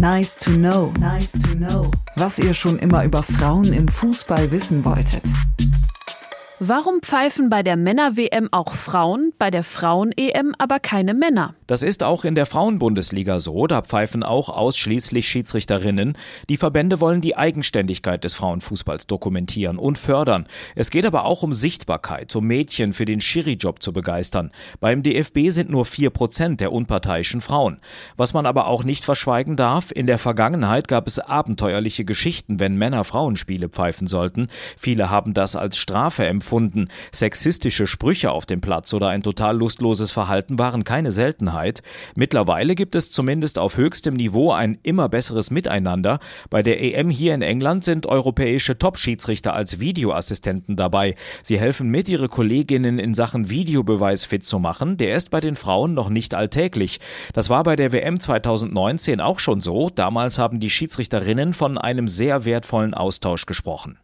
Nice to know. Nice to know. Was ihr schon immer über Frauen im Fußball wissen wolltet. Warum pfeifen bei der Männer-WM auch Frauen, bei der Frauen-EM aber keine Männer? Das ist auch in der Frauenbundesliga so, da pfeifen auch ausschließlich Schiedsrichterinnen. Die Verbände wollen die Eigenständigkeit des Frauenfußballs dokumentieren und fördern. Es geht aber auch um Sichtbarkeit, um Mädchen für den Schiri-Job zu begeistern. Beim DFB sind nur vier Prozent der unparteiischen Frauen. Was man aber auch nicht verschweigen darf, in der Vergangenheit gab es abenteuerliche Geschichten, wenn Männer Frauenspiele pfeifen sollten. Viele haben das als Strafe empfunden empfunden. Sexistische Sprüche auf dem Platz oder ein total lustloses Verhalten waren keine Seltenheit. Mittlerweile gibt es zumindest auf höchstem Niveau ein immer besseres Miteinander. Bei der EM hier in England sind europäische Top-Schiedsrichter als Videoassistenten dabei. Sie helfen mit, ihre Kolleginnen in Sachen Videobeweis fit zu machen. Der ist bei den Frauen noch nicht alltäglich. Das war bei der WM 2019 auch schon so. Damals haben die Schiedsrichterinnen von einem sehr wertvollen Austausch gesprochen.